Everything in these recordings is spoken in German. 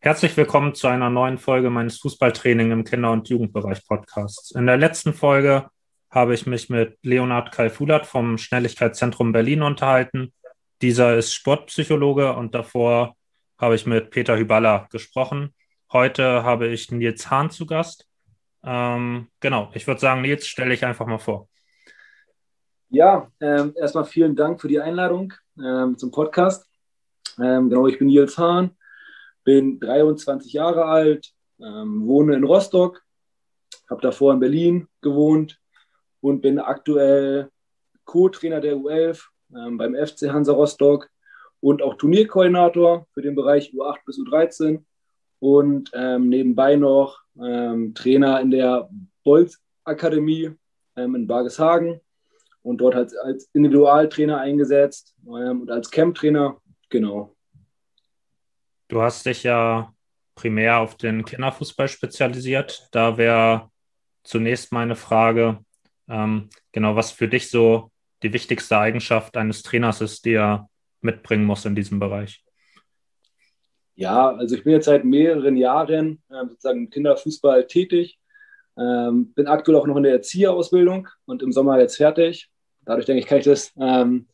Herzlich willkommen zu einer neuen Folge meines Fußballtraining im Kinder- und Jugendbereich Podcasts. In der letzten Folge habe ich mich mit Leonhard Kalfulat vom Schnelligkeitszentrum Berlin unterhalten. Dieser ist Sportpsychologe und davor habe ich mit Peter Hyballa gesprochen. Heute habe ich Nils Hahn zu Gast. Ähm, genau, ich würde sagen, Nils, stelle ich einfach mal vor. Ja, ähm, erstmal vielen Dank für die Einladung ähm, zum Podcast. Ähm, genau, ich bin Nils Hahn, bin 23 Jahre alt, ähm, wohne in Rostock, habe davor in Berlin gewohnt und bin aktuell Co-Trainer der U11 ähm, beim FC Hansa Rostock und auch Turnierkoordinator für den Bereich U8 bis U13 und ähm, nebenbei noch ähm, Trainer in der Bolz Akademie ähm, in Bargeshagen und dort als, als Individualtrainer eingesetzt ähm, und als Camp-Trainer, genau. Du hast dich ja primär auf den Kinderfußball spezialisiert. Da wäre zunächst meine Frage, ähm, genau, was für dich so die wichtigste Eigenschaft eines Trainers ist, die er mitbringen muss in diesem Bereich. Ja, also ich bin jetzt seit mehreren Jahren äh, sozusagen im Kinderfußball tätig, ähm, bin aktuell auch noch in der Erzieherausbildung und im Sommer jetzt fertig. Dadurch denke ich, kann ich das ähm,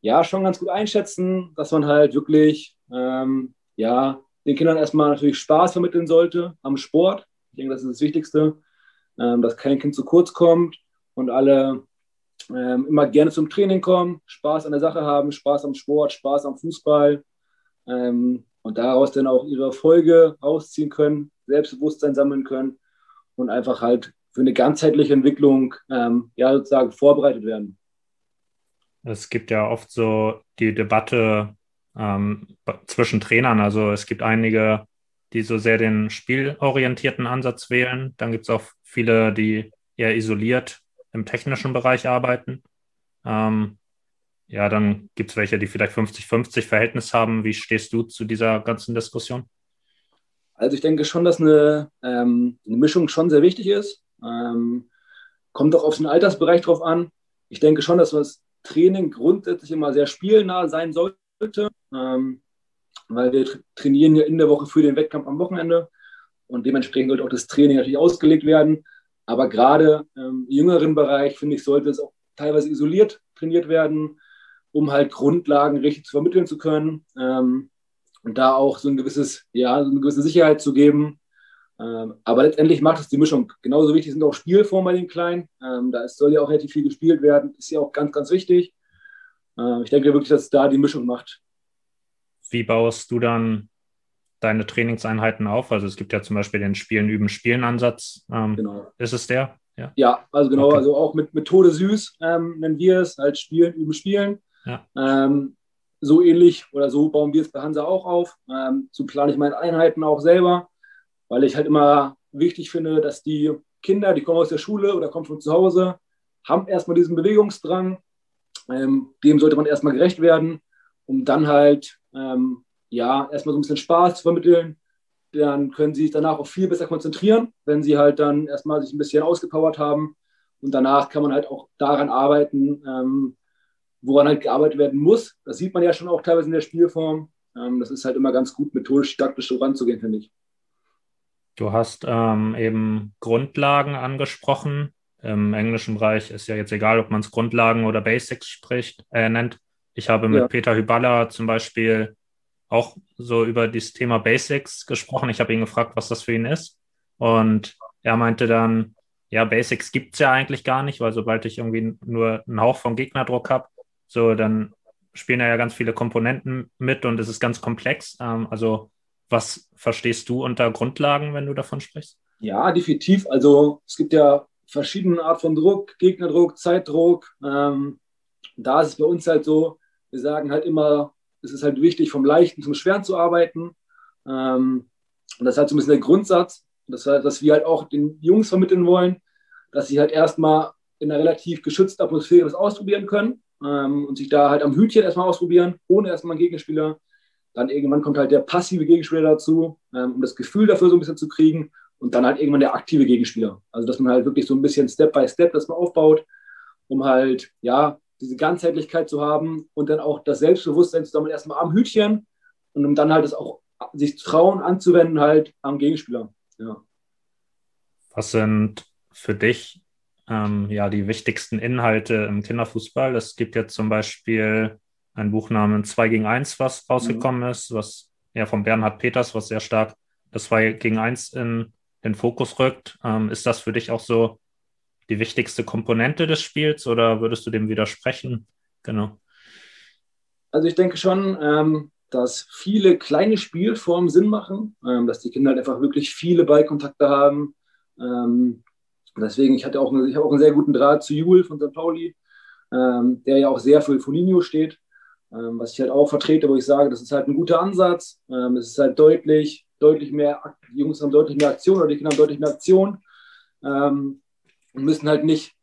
ja schon ganz gut einschätzen, dass man halt wirklich ähm, ja, den Kindern erstmal natürlich Spaß vermitteln sollte am Sport. Ich denke, das ist das Wichtigste, ähm, dass kein Kind zu kurz kommt und alle ähm, immer gerne zum Training kommen, Spaß an der Sache haben, Spaß am Sport, Spaß am Fußball ähm, und daraus dann auch ihre Erfolge rausziehen können, Selbstbewusstsein sammeln können und einfach halt für eine ganzheitliche Entwicklung ähm, ja sozusagen vorbereitet werden. Es gibt ja oft so die Debatte, ähm, zwischen Trainern. Also es gibt einige, die so sehr den spielorientierten Ansatz wählen. Dann gibt es auch viele, die eher isoliert im technischen Bereich arbeiten. Ähm, ja, dann gibt es welche, die vielleicht 50-50 Verhältnis haben. Wie stehst du zu dieser ganzen Diskussion? Also ich denke schon, dass eine, ähm, eine Mischung schon sehr wichtig ist. Ähm, kommt auch auf den Altersbereich drauf an. Ich denke schon, dass das Training grundsätzlich immer sehr spielnah sein sollte ähm, weil wir trainieren ja in der Woche für den Wettkampf am Wochenende und dementsprechend sollte auch das Training natürlich ausgelegt werden. Aber gerade im jüngeren Bereich, finde ich, sollte es auch teilweise isoliert trainiert werden, um halt Grundlagen richtig zu vermitteln zu können ähm, und da auch so ein gewisses, ja, so eine gewisse Sicherheit zu geben. Ähm, aber letztendlich macht es die Mischung. Genauso wichtig sind auch Spielformen bei den Kleinen. Ähm, da soll ja auch relativ viel gespielt werden, ist ja auch ganz, ganz wichtig. Äh, ich denke wirklich, dass da die Mischung macht. Wie baust du dann deine Trainingseinheiten auf? Also es gibt ja zum Beispiel den Spielen, Üben, Spielen-Ansatz. Ähm, genau. Ist es der? Ja, ja also genau, okay. also auch mit Methode süß ähm, nennen wir es, halt Spielen, Üben, Spielen. Ja. Ähm, so ähnlich oder so bauen wir es bei Hansa auch auf. Ähm, so plane ich meine Einheiten auch selber, weil ich halt immer wichtig finde, dass die Kinder, die kommen aus der Schule oder kommen von zu Hause, haben erstmal diesen Bewegungsdrang, ähm, dem sollte man erstmal gerecht werden, um dann halt ähm, ja erstmal so ein bisschen Spaß zu vermitteln. Dann können sie sich danach auch viel besser konzentrieren, wenn sie halt dann erstmal sich ein bisschen ausgepowert haben. Und danach kann man halt auch daran arbeiten, ähm, woran halt gearbeitet werden muss. Das sieht man ja schon auch teilweise in der Spielform. Ähm, das ist halt immer ganz gut, methodisch, didaktisch so ranzugehen, finde ich. Du hast ähm, eben Grundlagen angesprochen. Im englischen Bereich ist ja jetzt egal, ob man es Grundlagen oder Basics spricht, äh, nennt. Ich habe mit ja. Peter Hyballa zum Beispiel auch so über das Thema Basics gesprochen. Ich habe ihn gefragt, was das für ihn ist. Und er meinte dann, ja, Basics gibt es ja eigentlich gar nicht, weil sobald ich irgendwie nur einen Hauch vom Gegnerdruck habe, so dann spielen ja ganz viele Komponenten mit und es ist ganz komplex. Ähm, also was verstehst du unter Grundlagen, wenn du davon sprichst? Ja, definitiv. Also es gibt ja verschiedene Art von Druck, Gegnerdruck, Zeitdruck. Ähm, da ist es bei uns halt so, wir sagen halt immer, es ist halt wichtig, vom Leichten zum Schweren zu arbeiten. Ähm, und das ist halt so ein bisschen der Grundsatz, dass, dass wir halt auch den Jungs vermitteln wollen, dass sie halt erstmal in einer relativ geschützten Atmosphäre das ausprobieren können ähm, und sich da halt am Hütchen erstmal ausprobieren, ohne erstmal einen Gegenspieler. Dann irgendwann kommt halt der passive Gegenspieler dazu, ähm, um das Gefühl dafür so ein bisschen zu kriegen und dann halt irgendwann der aktive Gegenspieler. Also dass man halt wirklich so ein bisschen Step by Step das mal aufbaut, um halt, ja, diese Ganzheitlichkeit zu haben und dann auch das Selbstbewusstsein zu sammeln, erstmal am Hütchen und um dann halt das auch sich trauen anzuwenden halt am Gegenspieler. Ja. Was sind für dich ähm, ja die wichtigsten Inhalte im Kinderfußball? Es gibt jetzt zum Beispiel ein Buch namens 2 gegen 1, was rausgekommen mhm. ist, was ja von Bernhard Peters, was sehr stark das 2 gegen 1 in den Fokus rückt. Ähm, ist das für dich auch so die wichtigste Komponente des Spiels oder würdest du dem widersprechen? Genau. Also ich denke schon, ähm, dass viele kleine Spielformen Sinn machen, ähm, dass die Kinder halt einfach wirklich viele Ballkontakte haben. Ähm, deswegen, ich hatte auch, ich habe auch einen sehr guten Draht zu Jule von St. Pauli, ähm, der ja auch sehr für Foligno steht, ähm, was ich halt auch vertrete, wo ich sage, das ist halt ein guter Ansatz. Ähm, es ist halt deutlich, deutlich mehr, die Jungs haben deutlich mehr Aktion oder die Kinder haben deutlich mehr Aktion ähm, und müssen halt nicht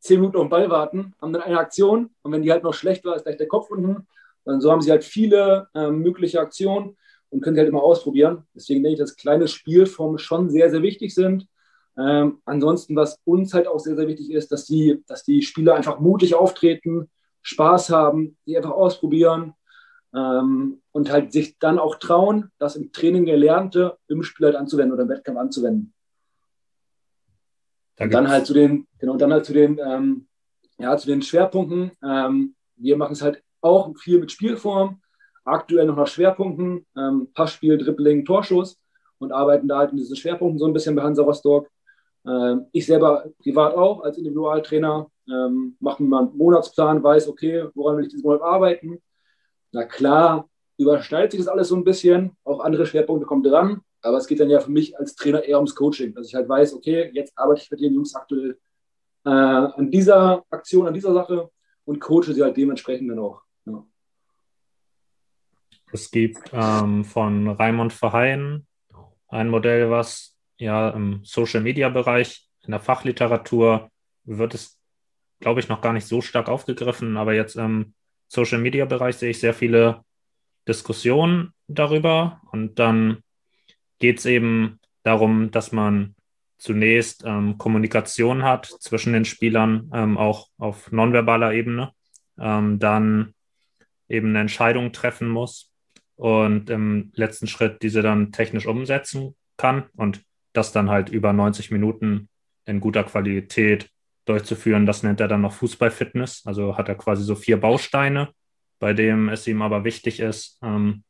zehn Minuten auf den Ball warten, haben dann eine Aktion und wenn die halt noch schlecht war, ist gleich der Kopf unten. Und so haben sie halt viele ähm, mögliche Aktionen und können sie halt immer ausprobieren. Deswegen denke ich, dass kleine Spielformen schon sehr, sehr wichtig sind. Ähm, ansonsten, was uns halt auch sehr, sehr wichtig ist, dass die, dass die Spieler einfach mutig auftreten, Spaß haben, die einfach ausprobieren ähm, und halt sich dann auch trauen, das im Training Gelernte im Spiel halt anzuwenden oder im Wettkampf anzuwenden. Da und dann halt zu den, genau, dann halt zu den, ähm, ja, zu den Schwerpunkten. Ähm, wir machen es halt auch viel mit Spielform, aktuell noch nach Schwerpunkten, ähm, Passspiel, Dribbling, Torschuss und arbeiten da halt in diesen Schwerpunkten so ein bisschen bei Hansa Rostock. Ähm, ich selber privat auch als Individualtrainer ähm, mache mir mal einen Monatsplan, weiß, okay, woran will ich diesen Monat arbeiten. Na klar, überschneidet sich das alles so ein bisschen, auch andere Schwerpunkte kommen dran, aber es geht dann ja für mich als Trainer eher ums Coaching, dass ich halt weiß, okay, jetzt arbeite ich mit den Jungs aktuell äh, an dieser Aktion, an dieser Sache und coache sie halt dementsprechend dann auch. Ja. Es gibt ähm, von Raimund Verheyen ein Modell, was ja im Social Media Bereich, in der Fachliteratur wird es, glaube ich, noch gar nicht so stark aufgegriffen, aber jetzt im Social Media Bereich sehe ich sehr viele Diskussionen darüber und dann geht es eben darum, dass man zunächst ähm, Kommunikation hat zwischen den Spielern, ähm, auch auf nonverbaler Ebene, ähm, dann eben eine Entscheidung treffen muss und im letzten Schritt diese dann technisch umsetzen kann und das dann halt über 90 Minuten in guter Qualität durchzuführen. Das nennt er dann noch Fußballfitness. Also hat er quasi so vier Bausteine, bei dem es ihm aber wichtig ist, ähm,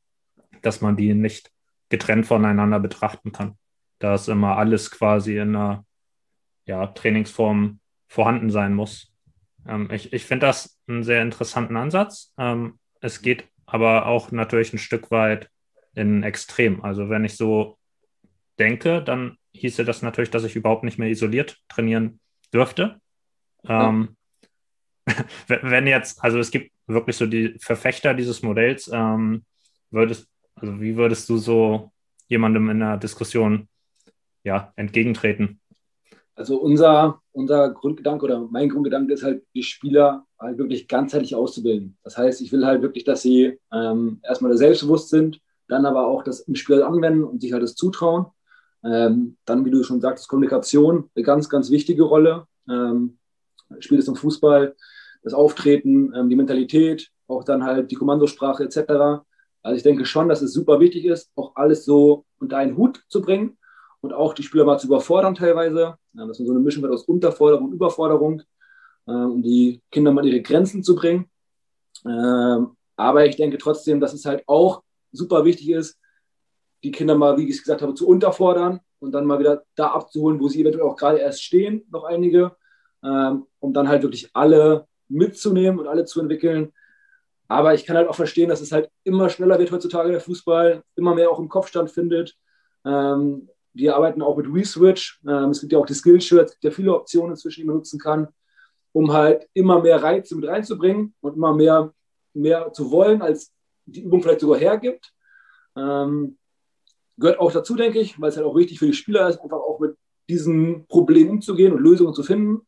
dass man die nicht getrennt voneinander betrachten kann. Da ist immer alles quasi in einer ja, Trainingsform vorhanden sein muss. Ähm, ich ich finde das einen sehr interessanten Ansatz. Ähm, es geht aber auch natürlich ein Stück weit in Extrem. Also wenn ich so denke, dann hieße das natürlich, dass ich überhaupt nicht mehr isoliert trainieren dürfte. Ähm, wenn jetzt, also es gibt wirklich so die Verfechter dieses Modells, ähm, würdest, also wie würdest du so jemandem in einer Diskussion ja, entgegentreten? Also unser, unser Grundgedanke oder mein Grundgedanke ist halt, die Spieler halt wirklich ganzheitlich auszubilden. Das heißt, ich will halt wirklich, dass sie ähm, erstmal selbstbewusst sind, dann aber auch das im Spiel anwenden und sich halt das zutrauen. Ähm, dann, wie du schon sagst, Kommunikation, eine ganz, ganz wichtige Rolle. Ähm, spielt es im Fußball, das Auftreten, ähm, die Mentalität, auch dann halt die Kommandosprache etc. Also ich denke schon, dass es super wichtig ist, auch alles so unter einen Hut zu bringen und auch die Spieler mal zu überfordern teilweise. Dass man so eine Mischung wird aus Unterforderung und Überforderung, äh, um die Kinder mal ihre Grenzen zu bringen. Ähm, aber ich denke trotzdem, dass es halt auch super wichtig ist, die Kinder mal, wie ich es gesagt habe, zu unterfordern und dann mal wieder da abzuholen, wo sie eventuell auch gerade erst stehen, noch einige, ähm, um dann halt wirklich alle mitzunehmen und alle zu entwickeln. Aber ich kann halt auch verstehen, dass es halt immer schneller wird heutzutage der Fußball, immer mehr auch im Kopfstand findet. Ähm, wir arbeiten auch mit Reswitch. Ähm, es gibt ja auch die Skillshirts, es gibt ja viele Optionen inzwischen, die man nutzen kann, um halt immer mehr Reize mit reinzubringen und immer mehr, mehr zu wollen, als die Übung vielleicht sogar hergibt. Ähm, gehört auch dazu, denke ich, weil es halt auch wichtig für die Spieler ist, einfach auch mit diesen Problemen umzugehen und Lösungen zu finden.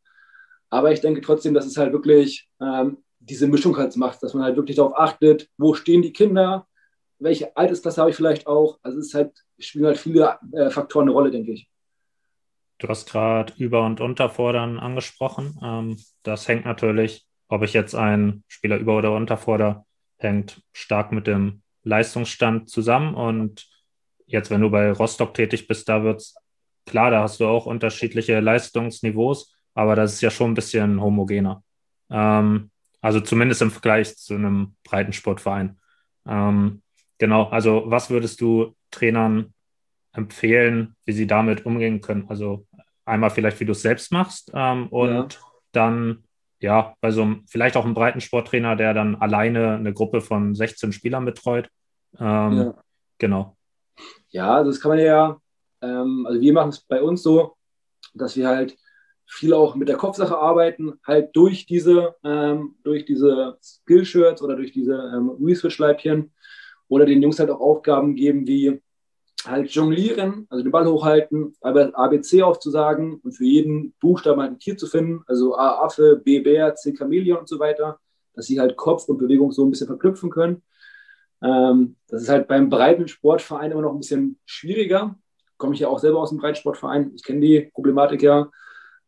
Aber ich denke trotzdem, dass es halt wirklich ähm, diese Mischung halt macht, dass man halt wirklich darauf achtet, wo stehen die Kinder, welche Altersklasse habe ich vielleicht auch. Also es ist halt, spielen halt viele äh, Faktoren eine Rolle, denke ich. Du hast gerade Über- und Unterfordern angesprochen. Ähm, das hängt natürlich, ob ich jetzt einen Spieler über- oder unterfordere, hängt stark mit dem Leistungsstand zusammen. Und jetzt, wenn du bei Rostock tätig bist, da wird es klar, da hast du auch unterschiedliche Leistungsniveaus, aber das ist ja schon ein bisschen homogener. Ähm, also zumindest im Vergleich zu einem Breitensportverein. Ähm, genau, also was würdest du Trainern empfehlen, wie sie damit umgehen können? Also einmal vielleicht, wie du es selbst machst ähm, und ja. dann ja, bei so einem, vielleicht auch ein Breitensporttrainer, der dann alleine eine Gruppe von 16 Spielern betreut. Ähm, ja. Genau. Ja, das kann man ja, ähm, also wir machen es bei uns so, dass wir halt viel auch mit der Kopfsache arbeiten, halt durch diese, ähm, durch diese Skill-Shirts oder durch diese ähm, Research-Leibchen oder den Jungs halt auch Aufgaben geben wie halt jonglieren, also den Ball hochhalten, ABC aufzusagen und für jeden Buchstaben halt ein Tier zu finden, also A Affe, B Bär, C Chamäleon und so weiter, dass sie halt Kopf und Bewegung so ein bisschen verknüpfen können. Ähm, das ist halt beim breiten Sportverein immer noch ein bisschen schwieriger. Komme ich ja auch selber aus dem Breitensportverein. Ich kenne die Problematik ja.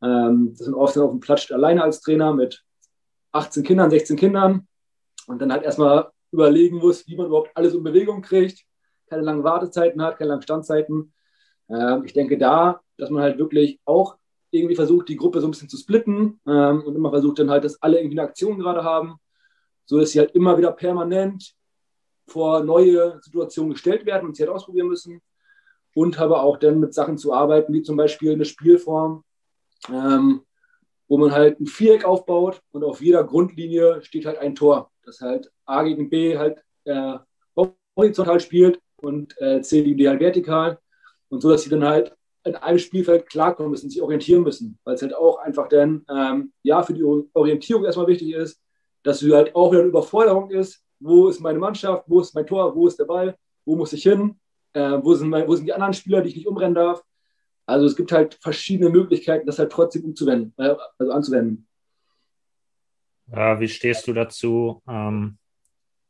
Ähm, das sind oft auf dem Platz alleine als Trainer mit 18 Kindern, 16 Kindern und dann halt erstmal überlegen muss, wie man überhaupt alles in Bewegung kriegt keine langen Wartezeiten hat, keine langen Standzeiten. Ähm, ich denke da, dass man halt wirklich auch irgendwie versucht, die Gruppe so ein bisschen zu splitten ähm, und immer versucht dann halt, dass alle irgendwie eine Aktion gerade haben, so dass sie halt immer wieder permanent vor neue Situationen gestellt werden und sie halt ausprobieren müssen und aber auch dann mit Sachen zu arbeiten, wie zum Beispiel eine Spielform, ähm, wo man halt ein Viereck aufbaut und auf jeder Grundlinie steht halt ein Tor, das halt A gegen B halt äh, horizontal spielt und äh, zählen die halt vertikal. Und so, dass sie dann halt in einem Spielfeld klarkommen müssen, sich orientieren müssen, weil es halt auch einfach dann, ähm, ja, für die Orientierung erstmal wichtig ist, dass du halt auch wieder eine Überforderung ist, wo ist meine Mannschaft, wo ist mein Tor, wo ist der Ball, wo muss ich hin, äh, wo, sind mein, wo sind die anderen Spieler, die ich nicht umrennen darf. Also es gibt halt verschiedene Möglichkeiten, das halt trotzdem umzuwenden, äh, also anzuwenden. Ja, wie stehst du dazu? Ähm,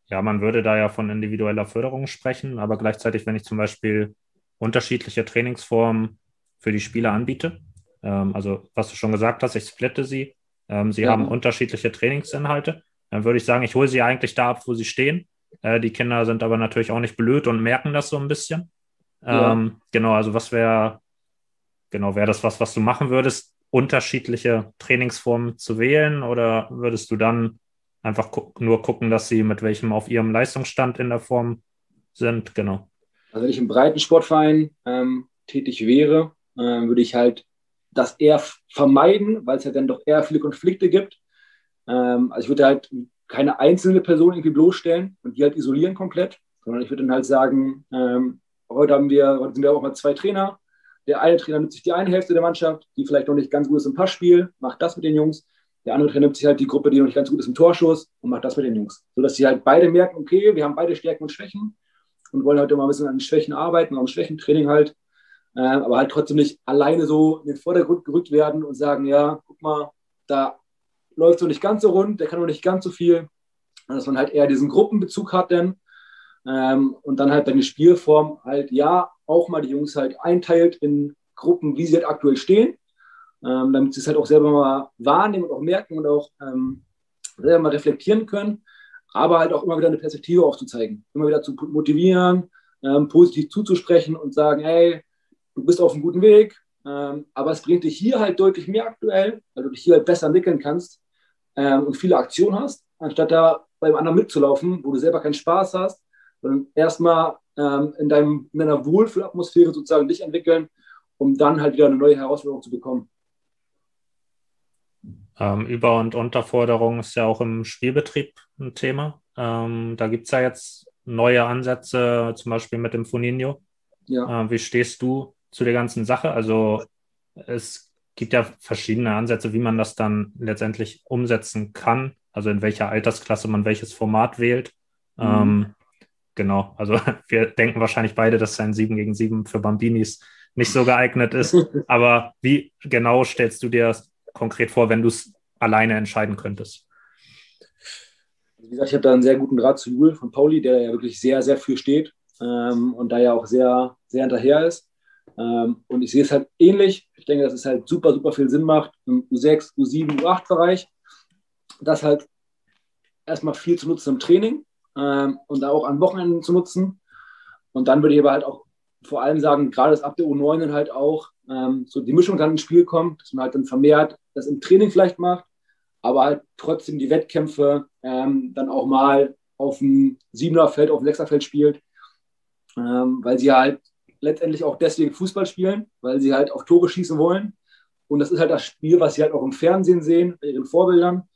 ja, man würde da ja von individueller Förderung sprechen, aber gleichzeitig, wenn ich zum Beispiel unterschiedliche Trainingsformen für die Spieler anbiete, ähm, also was du schon gesagt hast, ich splitte sie, ähm, sie ja. haben unterschiedliche Trainingsinhalte, dann würde ich sagen, ich hole sie eigentlich da ab, wo sie stehen. Äh, die Kinder sind aber natürlich auch nicht blöd und merken das so ein bisschen. Ja. Ähm, genau, also was wäre, genau, wäre das was, was du machen würdest, unterschiedliche Trainingsformen zu wählen oder würdest du dann einfach gu nur gucken, dass sie mit welchem auf ihrem Leistungsstand in der Form sind. Genau. Also wenn ich im Breitensportverein ähm, tätig wäre, äh, würde ich halt das eher vermeiden, weil es halt dann doch eher viele Konflikte gibt. Ähm, also ich würde halt keine einzelne Person irgendwie bloßstellen und die halt isolieren komplett, sondern ich würde dann halt sagen, ähm, heute haben wir, heute sind wir auch mal zwei Trainer. Der eine Trainer nimmt sich die eine Hälfte der Mannschaft, die vielleicht noch nicht ganz gut ist im Passspiel, macht das mit den Jungs. Der andere nimmt sich halt die Gruppe, die noch nicht ganz gut ist im Torschuss und macht das mit den Jungs. Sodass sie halt beide merken, okay, wir haben beide Stärken und Schwächen und wollen halt immer ein bisschen an den Schwächen arbeiten, am Schwächentraining halt. Äh, aber halt trotzdem nicht alleine so in den Vordergrund gerückt werden und sagen, ja, guck mal, da läuft so nicht ganz so rund, der kann noch nicht ganz so viel. Und dass man halt eher diesen Gruppenbezug hat dann. Ähm, und dann halt deine Spielform halt, ja, auch mal die Jungs halt einteilt in Gruppen, wie sie halt aktuell stehen ähm, damit sie es halt auch selber mal wahrnehmen und auch merken und auch ähm, selber mal reflektieren können, aber halt auch immer wieder eine Perspektive aufzuzeigen, immer wieder zu motivieren, ähm, positiv zuzusprechen und sagen, hey, du bist auf einem guten Weg, ähm, aber es bringt dich hier halt deutlich mehr aktuell, weil du dich hier halt besser entwickeln kannst ähm, und viele Aktionen hast, anstatt da beim anderen mitzulaufen, wo du selber keinen Spaß hast, sondern erstmal ähm, in, deinem, in deiner Wohlfühlatmosphäre sozusagen dich entwickeln, um dann halt wieder eine neue Herausforderung zu bekommen. Ähm, Über- und Unterforderung ist ja auch im Spielbetrieb ein Thema. Ähm, da gibt es ja jetzt neue Ansätze, zum Beispiel mit dem Funinho. Ja. Äh, wie stehst du zu der ganzen Sache? Also es gibt ja verschiedene Ansätze, wie man das dann letztendlich umsetzen kann. Also in welcher Altersklasse man welches Format wählt. Mhm. Ähm, genau, also wir denken wahrscheinlich beide, dass ein 7 gegen 7 für Bambinis nicht so geeignet ist. Aber wie genau stellst du dir das konkret vor, wenn du es alleine entscheiden könntest? Wie gesagt, ich habe da einen sehr guten Draht zu Jule von Pauli, der ja wirklich sehr, sehr viel steht ähm, und da ja auch sehr, sehr hinterher ist. Ähm, und ich sehe es halt ähnlich. Ich denke, dass es halt super, super viel Sinn macht im U6, U7, U8-Bereich, das halt erstmal viel zu nutzen im Training, ähm, und da auch an Wochenenden zu nutzen. Und dann würde ich aber halt auch vor allem sagen, gerade ab der U9 dann halt auch ähm, so die Mischung dann ins Spiel kommt, dass man halt dann vermehrt das im Training vielleicht macht, aber halt trotzdem die Wettkämpfe ähm, dann auch mal auf dem Siebener-Feld, auf dem Sechserfeld spielt, ähm, weil sie halt letztendlich auch deswegen Fußball spielen, weil sie halt auch Tore schießen wollen. Und das ist halt das Spiel, was sie halt auch im Fernsehen sehen, bei ihren Vorbildern.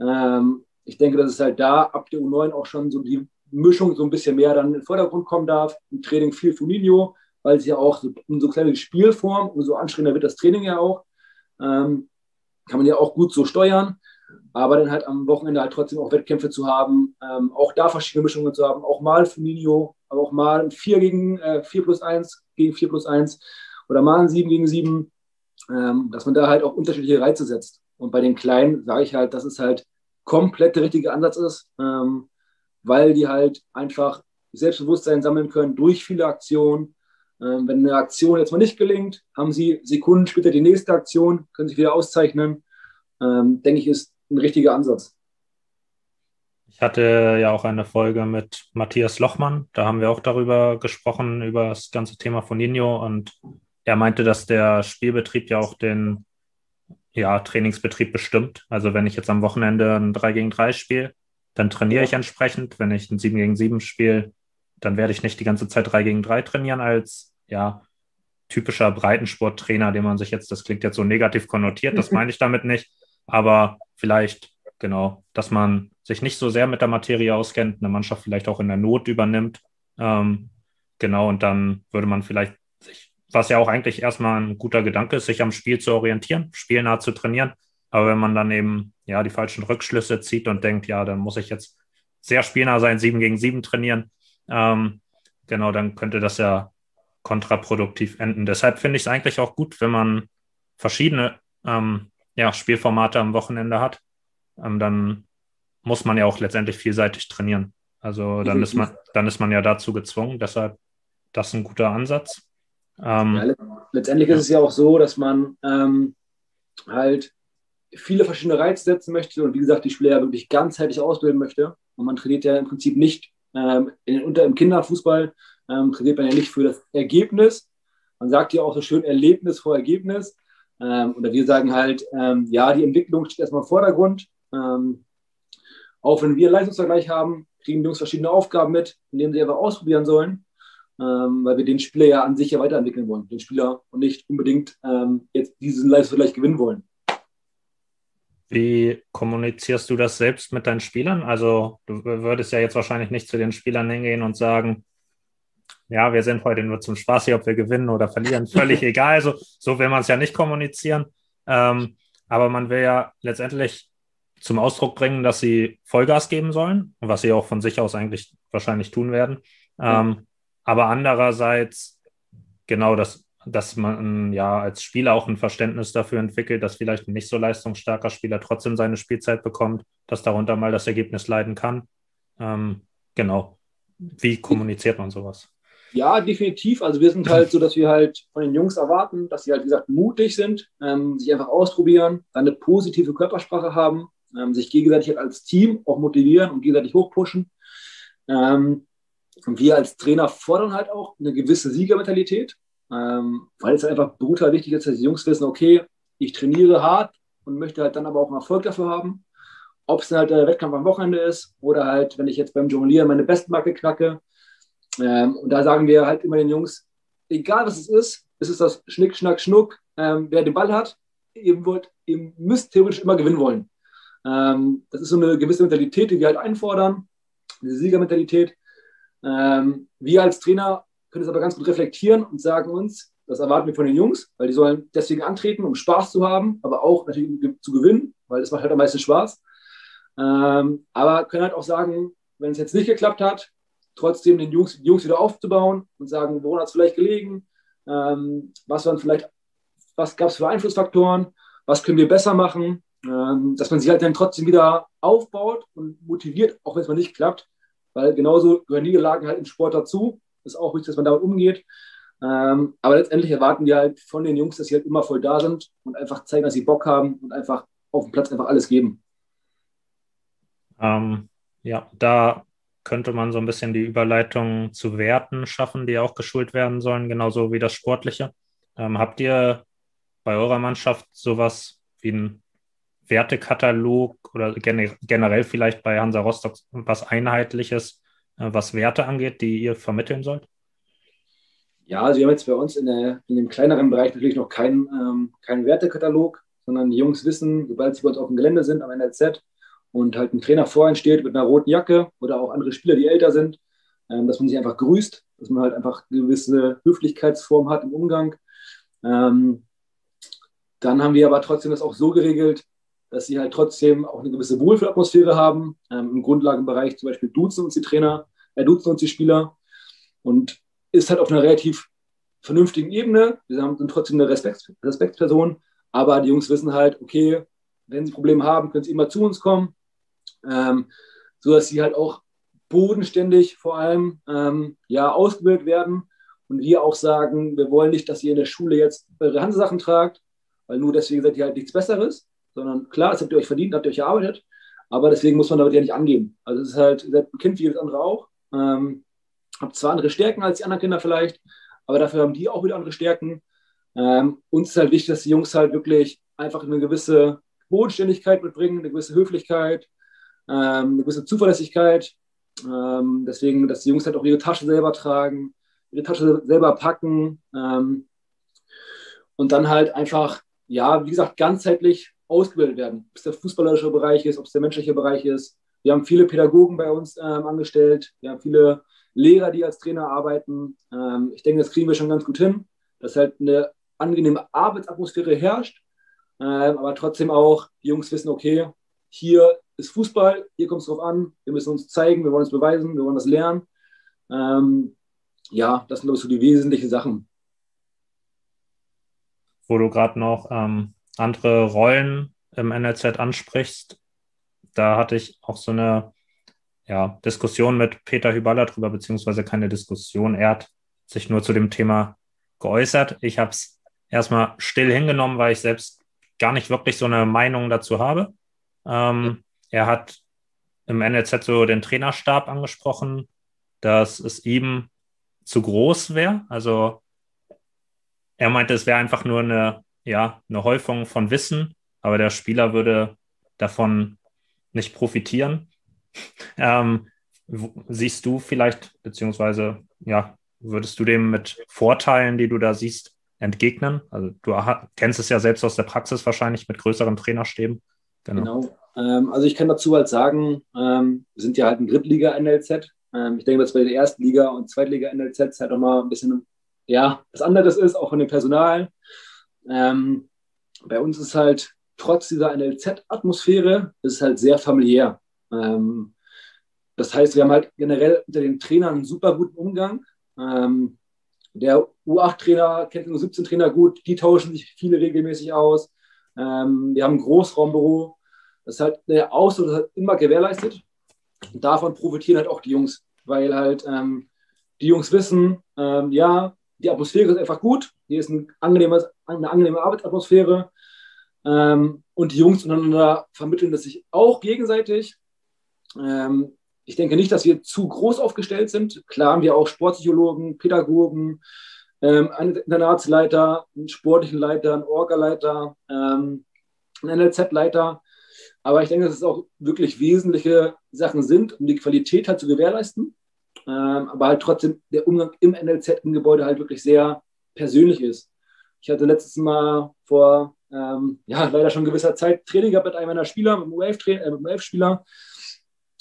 Ähm, ich denke, dass es halt da ab der U9 auch schon so die Mischung so ein bisschen mehr dann in den Vordergrund kommen darf. Im Training viel Funinho, weil es ja auch so, umso kleiner die Spielform, umso anstrengender wird das Training ja auch. Ähm, kann man ja auch gut so steuern. Aber dann halt am Wochenende halt trotzdem auch Wettkämpfe zu haben, ähm, auch da verschiedene Mischungen zu haben, auch mal Funinho, aber auch mal 4 gegen äh, 4 plus 1 gegen 4 plus 1 oder mal ein 7 gegen 7, ähm, dass man da halt auch unterschiedliche Reize setzt. Und bei den Kleinen sage ich halt, dass es halt komplett der richtige Ansatz ist, ähm, weil die halt einfach Selbstbewusstsein sammeln können durch viele Aktionen. Ähm, wenn eine Aktion jetzt mal nicht gelingt, haben sie Sekunden später die nächste Aktion, können sich wieder auszeichnen. Ähm, denke ich, ist ein richtiger Ansatz. Ich hatte ja auch eine Folge mit Matthias Lochmann. Da haben wir auch darüber gesprochen, über das ganze Thema von Nino. Und er meinte, dass der Spielbetrieb ja auch den ja, Trainingsbetrieb bestimmt. Also wenn ich jetzt am Wochenende ein 3 gegen 3 spiele, dann trainiere ich entsprechend. Wenn ich ein 7 gegen 7 spiele, dann werde ich nicht die ganze Zeit 3 gegen 3 trainieren als ja, typischer Breitensporttrainer, den man sich jetzt, das klingt jetzt so negativ konnotiert, das meine ich damit nicht, aber vielleicht, genau, dass man sich nicht so sehr mit der Materie auskennt, eine Mannschaft vielleicht auch in der Not übernimmt. Ähm, genau, und dann würde man vielleicht sich, was ja auch eigentlich erstmal ein guter Gedanke ist, sich am Spiel zu orientieren, spielnah zu trainieren. Aber wenn man dann eben ja die falschen Rückschlüsse zieht und denkt, ja, dann muss ich jetzt sehr spielnah sein, sieben gegen sieben trainieren, ähm, genau, dann könnte das ja kontraproduktiv enden. Deshalb finde ich es eigentlich auch gut, wenn man verschiedene ähm, ja, Spielformate am Wochenende hat, ähm, dann muss man ja auch letztendlich vielseitig trainieren. Also dann ist man, dann ist man ja dazu gezwungen. Deshalb das ist ein guter Ansatz. Ähm, ja, letztendlich ja. ist es ja auch so, dass man ähm, halt viele verschiedene Reize setzen möchte und wie gesagt, die Spieler wirklich ganzheitlich ausbilden möchte. Und man trainiert ja im Prinzip nicht ähm, in, unter, im Kinderfußball, ähm, trainiert man ja nicht für das Ergebnis. Man sagt ja auch so schön Erlebnis vor Ergebnis. Ähm, oder wir sagen halt, ähm, ja, die Entwicklung steht erstmal im Vordergrund. Auch wenn wir Leistungsvergleich haben, kriegen die Jungs verschiedene Aufgaben mit, indem sie einfach ausprobieren sollen, ähm, weil wir den Spieler ja an sich ja weiterentwickeln wollen, den Spieler und nicht unbedingt ähm, jetzt diesen Leistungsvergleich gewinnen wollen. Wie kommunizierst du das selbst mit deinen Spielern? Also du würdest ja jetzt wahrscheinlich nicht zu den Spielern hingehen und sagen, ja, wir sind heute nur zum Spaß hier, ob wir gewinnen oder verlieren, völlig egal. So, so will man es ja nicht kommunizieren. Ähm, aber man will ja letztendlich zum Ausdruck bringen, dass sie Vollgas geben sollen, was sie auch von sich aus eigentlich wahrscheinlich tun werden. Ähm, aber andererseits genau, dass, dass man ja als Spieler auch ein Verständnis dafür entwickelt, dass vielleicht ein nicht so leistungsstarker Spieler trotzdem seine Spielzeit bekommt, dass darunter mal das Ergebnis leiden kann. Ähm, genau. Wie kommuniziert man sowas? Ja, definitiv. Also wir sind halt so, dass wir halt von den Jungs erwarten, dass sie halt, wie gesagt, mutig sind, ähm, sich einfach ausprobieren, dann eine positive Körpersprache haben, ähm, sich gegenseitig halt als Team auch motivieren und gegenseitig hochpushen. Ähm, und wir als Trainer fordern halt auch eine gewisse Siegermentalität, ähm, weil es halt einfach brutal wichtig ist, dass die Jungs wissen, okay, ich trainiere hart und möchte halt dann aber auch einen Erfolg dafür haben. Ob es dann halt der Wettkampf am Wochenende ist oder halt, wenn ich jetzt beim Jonglieren meine Bestmarke knacke, ähm, und da sagen wir halt immer den Jungs, egal was es ist, ist es das Schnick, Schnack, Schnuck, ähm, wer den Ball hat, ihr, wollt, ihr müsst theoretisch immer gewinnen wollen. Ähm, das ist so eine gewisse Mentalität, die wir halt einfordern, diese Siegermentalität. Ähm, wir als Trainer können es aber ganz gut reflektieren und sagen uns, das erwarten wir von den Jungs, weil die sollen deswegen antreten, um Spaß zu haben, aber auch natürlich zu gewinnen, weil das macht halt am meisten Spaß. Ähm, aber können halt auch sagen, wenn es jetzt nicht geklappt hat, trotzdem den Jungs, Jungs wieder aufzubauen und sagen, woran hat es vielleicht gelegen, ähm, was waren vielleicht, was gab es für Einflussfaktoren, was können wir besser machen, ähm, dass man sich halt dann trotzdem wieder aufbaut und motiviert, auch wenn es mal nicht klappt, weil genauso gehören Niederlagen halt im Sport dazu. ist auch wichtig, dass man damit umgeht. Ähm, aber letztendlich erwarten wir halt von den Jungs, dass sie halt immer voll da sind und einfach zeigen, dass sie Bock haben und einfach auf dem Platz einfach alles geben. Ähm, ja, da könnte man so ein bisschen die Überleitung zu Werten schaffen, die auch geschult werden sollen, genauso wie das Sportliche. Ähm, habt ihr bei eurer Mannschaft sowas wie ein Wertekatalog oder generell vielleicht bei Hansa Rostock was Einheitliches, äh, was Werte angeht, die ihr vermitteln sollt? Ja, also wir haben jetzt bei uns in, der, in dem kleineren Bereich natürlich noch keinen ähm, kein Wertekatalog, sondern die Jungs wissen, sobald sie bei uns auf dem Gelände sind, am NLZ und halt ein Trainer vor ihnen steht mit einer roten Jacke oder auch andere Spieler, die älter sind, ähm, dass man sich einfach grüßt, dass man halt einfach gewisse Höflichkeitsform hat im Umgang. Ähm, dann haben wir aber trotzdem das auch so geregelt, dass sie halt trotzdem auch eine gewisse Wohlfühlatmosphäre haben. Ähm, Im Grundlagenbereich zum Beispiel duzen uns die Trainer, äh, duzen uns die Spieler und ist halt auf einer relativ vernünftigen Ebene. Wir haben trotzdem eine Respekt, Respektsperson, aber die Jungs wissen halt, okay, wenn sie Probleme haben, können sie immer zu uns kommen, ähm, sodass sie halt auch bodenständig vor allem ähm, ja, ausgebildet werden und wir auch sagen, wir wollen nicht, dass ihr in der Schule jetzt eure Handsachen tragt, weil nur deswegen seid ihr halt nichts Besseres, sondern klar, das habt ihr euch verdient, habt ihr euch erarbeitet, aber deswegen muss man damit ja nicht angeben. Also es ist halt, ihr seid ein Kind wie jedes andere auch, ähm, habt zwar andere Stärken als die anderen Kinder vielleicht, aber dafür haben die auch wieder andere Stärken. Ähm, uns ist halt wichtig, dass die Jungs halt wirklich einfach eine gewisse Bodenständigkeit mitbringen, eine gewisse Höflichkeit, ähm, eine gewisse Zuverlässigkeit. Ähm, deswegen, dass die Jungs halt auch ihre Tasche selber tragen, ihre Tasche selber packen ähm, und dann halt einfach, ja, wie gesagt, ganzheitlich ausgebildet werden. Ob es der fußballerische Bereich ist, ob es der menschliche Bereich ist. Wir haben viele Pädagogen bei uns ähm, angestellt. Wir haben viele Lehrer, die als Trainer arbeiten. Ähm, ich denke, das kriegen wir schon ganz gut hin, dass halt eine angenehme Arbeitsatmosphäre herrscht, ähm, aber trotzdem auch die Jungs wissen, okay, hier ist Fußball, hier kommt es drauf an, wir müssen uns zeigen, wir wollen es beweisen, wir wollen das lernen. Ähm, ja, das sind, glaube ich, so die wesentlichen Sachen. Wo du gerade noch ähm, andere Rollen im NLZ ansprichst, da hatte ich auch so eine ja, Diskussion mit Peter Hüballer drüber, beziehungsweise keine Diskussion. Er hat sich nur zu dem Thema geäußert. Ich habe es erstmal still hingenommen, weil ich selbst gar nicht wirklich so eine Meinung dazu habe. Ähm, er hat im NLZ so den Trainerstab angesprochen, dass es ihm zu groß wäre. Also er meinte, es wäre einfach nur eine, ja, eine Häufung von Wissen, aber der Spieler würde davon nicht profitieren. Ähm, siehst du vielleicht, beziehungsweise, ja, würdest du dem mit Vorteilen, die du da siehst, entgegnen? Also du kennst es ja selbst aus der Praxis wahrscheinlich mit größeren Trainerstäben. Genau. genau. Ähm, also ich kann dazu halt sagen, ähm, wir sind ja halt ein Drittliga-NLZ. Ähm, ich denke, dass bei der Erstliga- und Zweitliga-NLZ halt auch mal ein bisschen ja, was anderes ist, auch von dem Personal. Ähm, bei uns ist halt trotz dieser NLZ-Atmosphäre, ist es halt sehr familiär. Ähm, das heißt, wir haben halt generell unter den Trainern einen super guten Umgang. Ähm, der U8-Trainer kennt den U17-Trainer gut, die tauschen sich viele regelmäßig aus. Ähm, wir haben ein Großraumbüro. Das ist halt der Austausch ist halt immer gewährleistet. Und davon profitieren halt auch die Jungs, weil halt ähm, die Jungs wissen, ähm, ja, die Atmosphäre ist einfach gut. Hier ist ein angenehmes, eine angenehme Arbeitsatmosphäre. Ähm, und die Jungs untereinander vermitteln das sich auch gegenseitig. Ähm, ich denke nicht, dass wir zu groß aufgestellt sind. Klar haben wir auch Sportpsychologen, Pädagogen, ähm, einen Internatsleiter, einen sportlichen Leiter, einen Orga-Leiter, ähm, einen NLZ-Leiter. Aber ich denke, dass es auch wirklich wesentliche Sachen sind, um die Qualität halt zu gewährleisten. Ähm, aber halt trotzdem der Umgang im NLZ im Gebäude halt wirklich sehr persönlich ist. Ich hatte letztes Mal vor, ähm, ja, leider schon gewisser Zeit Training gehabt mit einem meiner Spieler, mit einem U11-Spieler. Äh,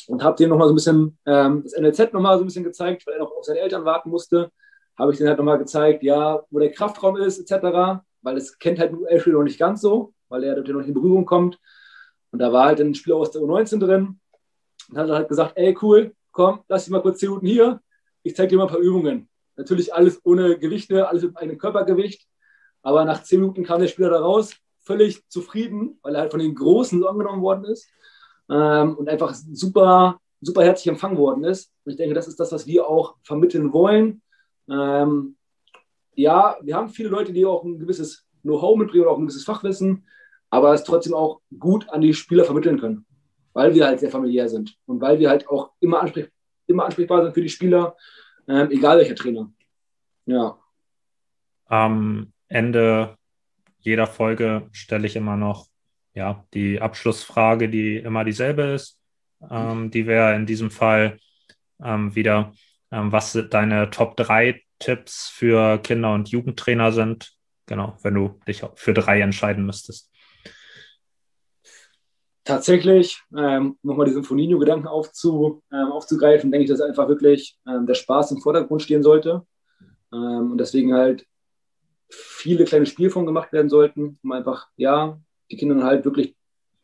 und habe dem nochmal so ein bisschen ähm, das NLZ nochmal so ein bisschen gezeigt, weil er noch auf seine Eltern warten musste. Habe ich denen halt nochmal gezeigt, ja, wo der Kraftraum ist, etc. Weil es kennt halt ein U11-Spieler noch nicht ganz so, weil er dort noch in Berührung kommt. Und da war halt ein Spieler aus der U19 drin und hat halt gesagt, ey, cool, komm, lass dich mal kurz 10 Minuten hier, ich zeige dir mal ein paar Übungen. Natürlich alles ohne Gewichte, alles mit einem Körpergewicht. Aber nach 10 Minuten kam der Spieler da raus, völlig zufrieden, weil er halt von den Großen angenommen worden ist ähm, und einfach super, super herzlich empfangen worden ist. Und ich denke, das ist das, was wir auch vermitteln wollen. Ähm, ja, wir haben viele Leute, die auch ein gewisses Know-how mitbringen oder auch ein gewisses Fachwissen, aber es trotzdem auch gut an die Spieler vermitteln können, weil wir halt sehr familiär sind und weil wir halt auch immer Ansprech immer ansprechbar sind für die Spieler, ähm, egal welcher Trainer. Ja. Am Ende jeder Folge stelle ich immer noch ja, die Abschlussfrage, die immer dieselbe ist. Ähm, die wäre in diesem Fall ähm, wieder, ähm, was deine Top 3 Tipps für Kinder- und Jugendtrainer sind. Genau, wenn du dich für drei entscheiden müsstest. Tatsächlich, ähm, nochmal diesen Foninho-Gedanken aufzu, ähm, aufzugreifen, denke ich, dass einfach wirklich ähm, der Spaß im Vordergrund stehen sollte. Ähm, und deswegen halt viele kleine Spielformen gemacht werden sollten, um einfach, ja, die Kinder halt wirklich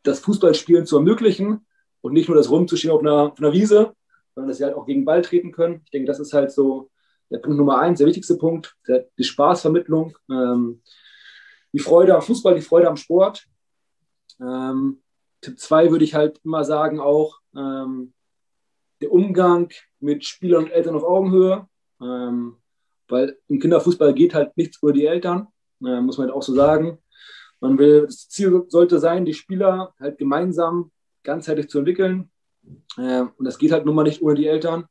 das Fußballspielen zu ermöglichen und nicht nur das Rumzustehen auf einer, auf einer Wiese, sondern dass sie halt auch gegen Ball treten können. Ich denke, das ist halt so der Punkt Nummer eins, der wichtigste Punkt, der, die Spaßvermittlung, ähm, die Freude am Fußball, die Freude am Sport. Ähm, Tipp zwei würde ich halt immer sagen, auch ähm, der Umgang mit Spielern und Eltern auf Augenhöhe. Ähm, weil im Kinderfußball geht halt nichts über die Eltern, äh, muss man halt auch so sagen. Man will, das Ziel sollte sein, die Spieler halt gemeinsam ganzheitlich zu entwickeln. Äh, und das geht halt nun mal nicht ohne die Eltern.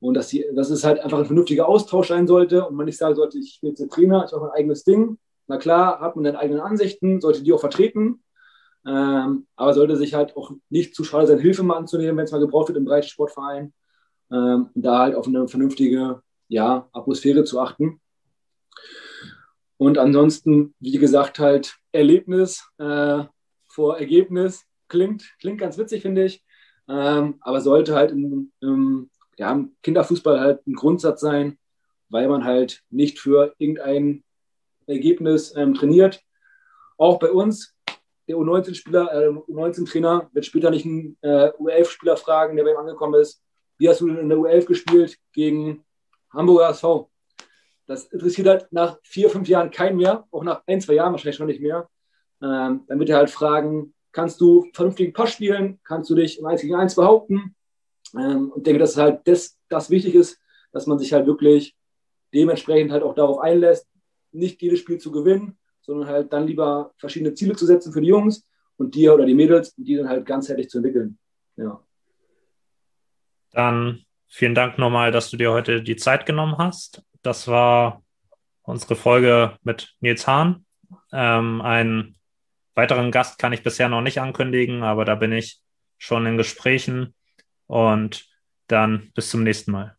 Und dass, die, dass es halt einfach ein vernünftiger Austausch sein sollte und man nicht sagen sollte, ich bin jetzt der Trainer, ich mache mein eigenes Ding. Na klar, hat man seine eigenen Ansichten, sollte die auch vertreten. Ähm, aber sollte sich halt auch nicht zu schade sein, Hilfe mal anzunehmen, wenn es mal gebraucht wird im Breitensportverein. Ähm, da halt auf eine vernünftige ja, Atmosphäre zu achten. Und ansonsten, wie gesagt, halt Erlebnis äh, vor Ergebnis klingt, klingt ganz witzig, finde ich. Ähm, aber sollte halt im, im, ja, im Kinderfußball halt ein Grundsatz sein, weil man halt nicht für irgendein Ergebnis ähm, trainiert. Auch bei uns, der U19-Spieler, äh, U19-Trainer wird später nicht einen äh, U11-Spieler fragen, der bei ihm angekommen ist. Wie hast du denn in der U11 gespielt gegen Hamburger SV. Das interessiert halt nach vier, fünf Jahren keinen mehr, auch nach ein, zwei Jahren wahrscheinlich schon nicht mehr. Ähm, dann wird er halt fragen, kannst du vernünftigen Pass spielen? Kannst du dich im 1 gegen 1 behaupten? Ähm, und denke, dass halt das, das wichtig ist, dass man sich halt wirklich dementsprechend halt auch darauf einlässt, nicht jedes Spiel zu gewinnen, sondern halt dann lieber verschiedene Ziele zu setzen für die Jungs und die oder die Mädels und die dann halt ganzheitlich zu entwickeln. Ja. Dann Vielen Dank nochmal, dass du dir heute die Zeit genommen hast. Das war unsere Folge mit Nils Hahn. Ähm, einen weiteren Gast kann ich bisher noch nicht ankündigen, aber da bin ich schon in Gesprächen. Und dann bis zum nächsten Mal.